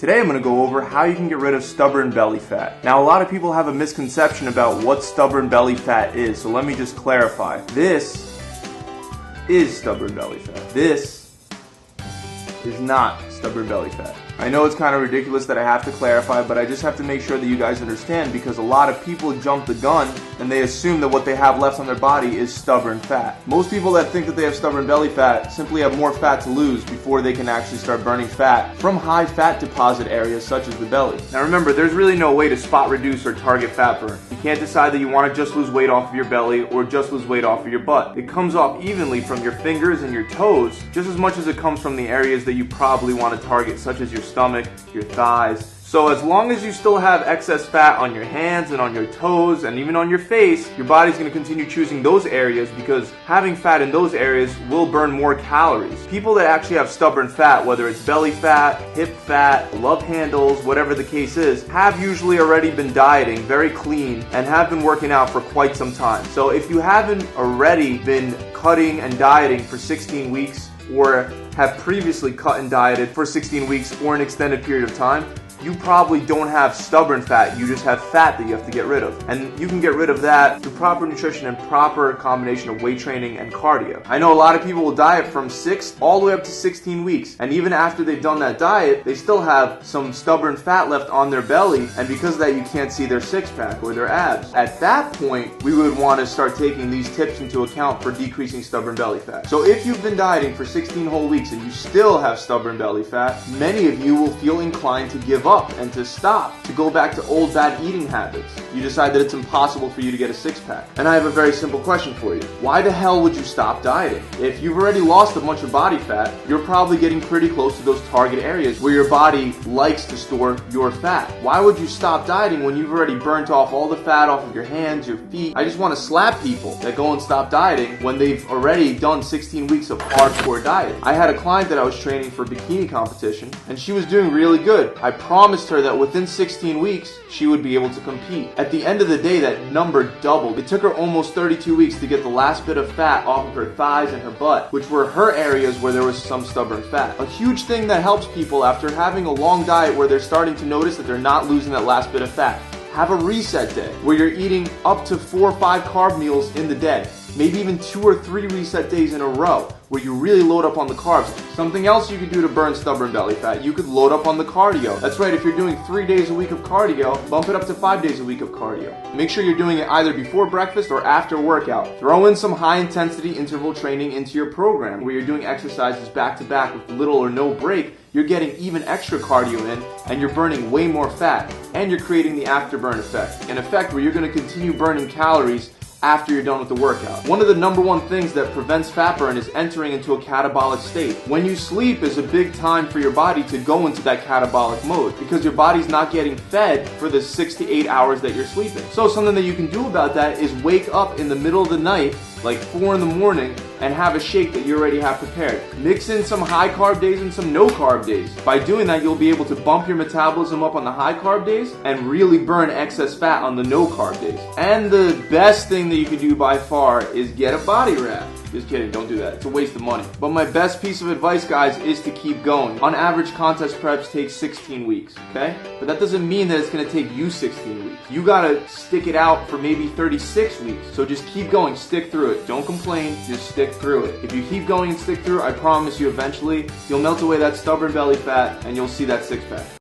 Today I'm going to go over how you can get rid of stubborn belly fat. Now a lot of people have a misconception about what stubborn belly fat is, so let me just clarify. This is stubborn belly fat. This is not stubborn belly fat. I know it's kind of ridiculous that I have to clarify, but I just have to make sure that you guys understand because a lot of people jump the gun and they assume that what they have left on their body is stubborn fat. Most people that think that they have stubborn belly fat simply have more fat to lose before they can actually start burning fat from high fat deposit areas such as the belly. Now remember, there's really no way to spot reduce or target fat burn. You can't decide that you want to just lose weight off of your belly or just lose weight off of your butt. It comes off evenly from your fingers and your toes just as much as it comes from the areas that you probably want to target such as your stomach, your thighs, so as long as you still have excess fat on your hands and on your toes and even on your face, your body's to continue choosing those areas because having fat in those areas will burn more calories. People that actually have stubborn fat, whether it's belly fat, hip fat, love handles, whatever the case is, have usually already been dieting very clean and have been working out for quite some time. So if you haven't already been cutting and dieting for 16 weeks or have previously cut and dieted for 16 weeks or an extended period of time, you probably don't have stubborn fat, you just have fat that you have to get rid of. And you can get rid of that through proper nutrition and proper combination of weight training and cardio. I know a lot of people will diet from 6 all the way up to 16 weeks, and even after they've done that diet, they still have some stubborn fat left on their belly, and because of that you can't see their six pack or their abs. At that point, we would want to start taking these tips into account for decreasing stubborn belly fat. So if you've been dieting for 16 whole weeks and you still have stubborn belly fat, many of you will feel inclined to give up up and to stop, to go back to old bad eating habits. You decide that it's impossible for you to get a six pack. And I have a very simple question for you. Why the hell would you stop dieting? If you've already lost a bunch of body fat, you're probably getting pretty close to those target areas where your body likes to store your fat. Why would you stop dieting when you've already burnt off all the fat off of your hands, your feet? I just want to slap people that go and stop dieting when they've already done 16 weeks of hardcore diet. I had a client that I was training for bikini competition and she was doing really good. I promise promised her that within 16 weeks, she would be able to compete. At the end of the day, that number doubled. It took her almost 32 weeks to get the last bit of fat off of her thighs and her butt, which were her areas where there was some stubborn fat. A huge thing that helps people after having a long diet where they're starting to notice that they're not losing that last bit of fat. Have a reset day where you're eating up to four or five carb meals in the day maybe even two or three reset days in a row where you really load up on the carbs. Something else you could do to burn stubborn belly fat, you could load up on the cardio. That's right, if you're doing three days a week of cardio, bump it up to five days a week of cardio. Make sure you're doing it either before breakfast or after workout. Throw in some high intensity interval training into your program where you're doing exercises back to back with little or no break. You're getting even extra cardio in and you're burning way more fat and you're creating the afterburn effect. An effect where you're going to continue burning calories after you're done with the workout. One of the number one things that prevents fat burn is entering into a catabolic state. When you sleep is a big time for your body to go into that catabolic mode because your body's not getting fed for the six to eight hours that you're sleeping. So something that you can do about that is wake up in the middle of the night like 4 in the morning and have a shake that you already have prepared. Mix in some high carb days and some no carb days. By doing that, you'll be able to bump your metabolism up on the high carb days and really burn excess fat on the no carb days. And the best thing that you can do by far is get a body wrap. Just kidding, don't do that. It's a waste of money. But my best piece of advice, guys, is to keep going. On average, contest preps take 16 weeks, okay? But that doesn't mean that it's gonna take you 16 weeks. You gotta stick it out for maybe 36 weeks. So just keep going, stick through it. Don't complain, just stick through it. If you keep going and stick through, I promise you eventually, you'll melt away that stubborn belly fat and you'll see that six pack.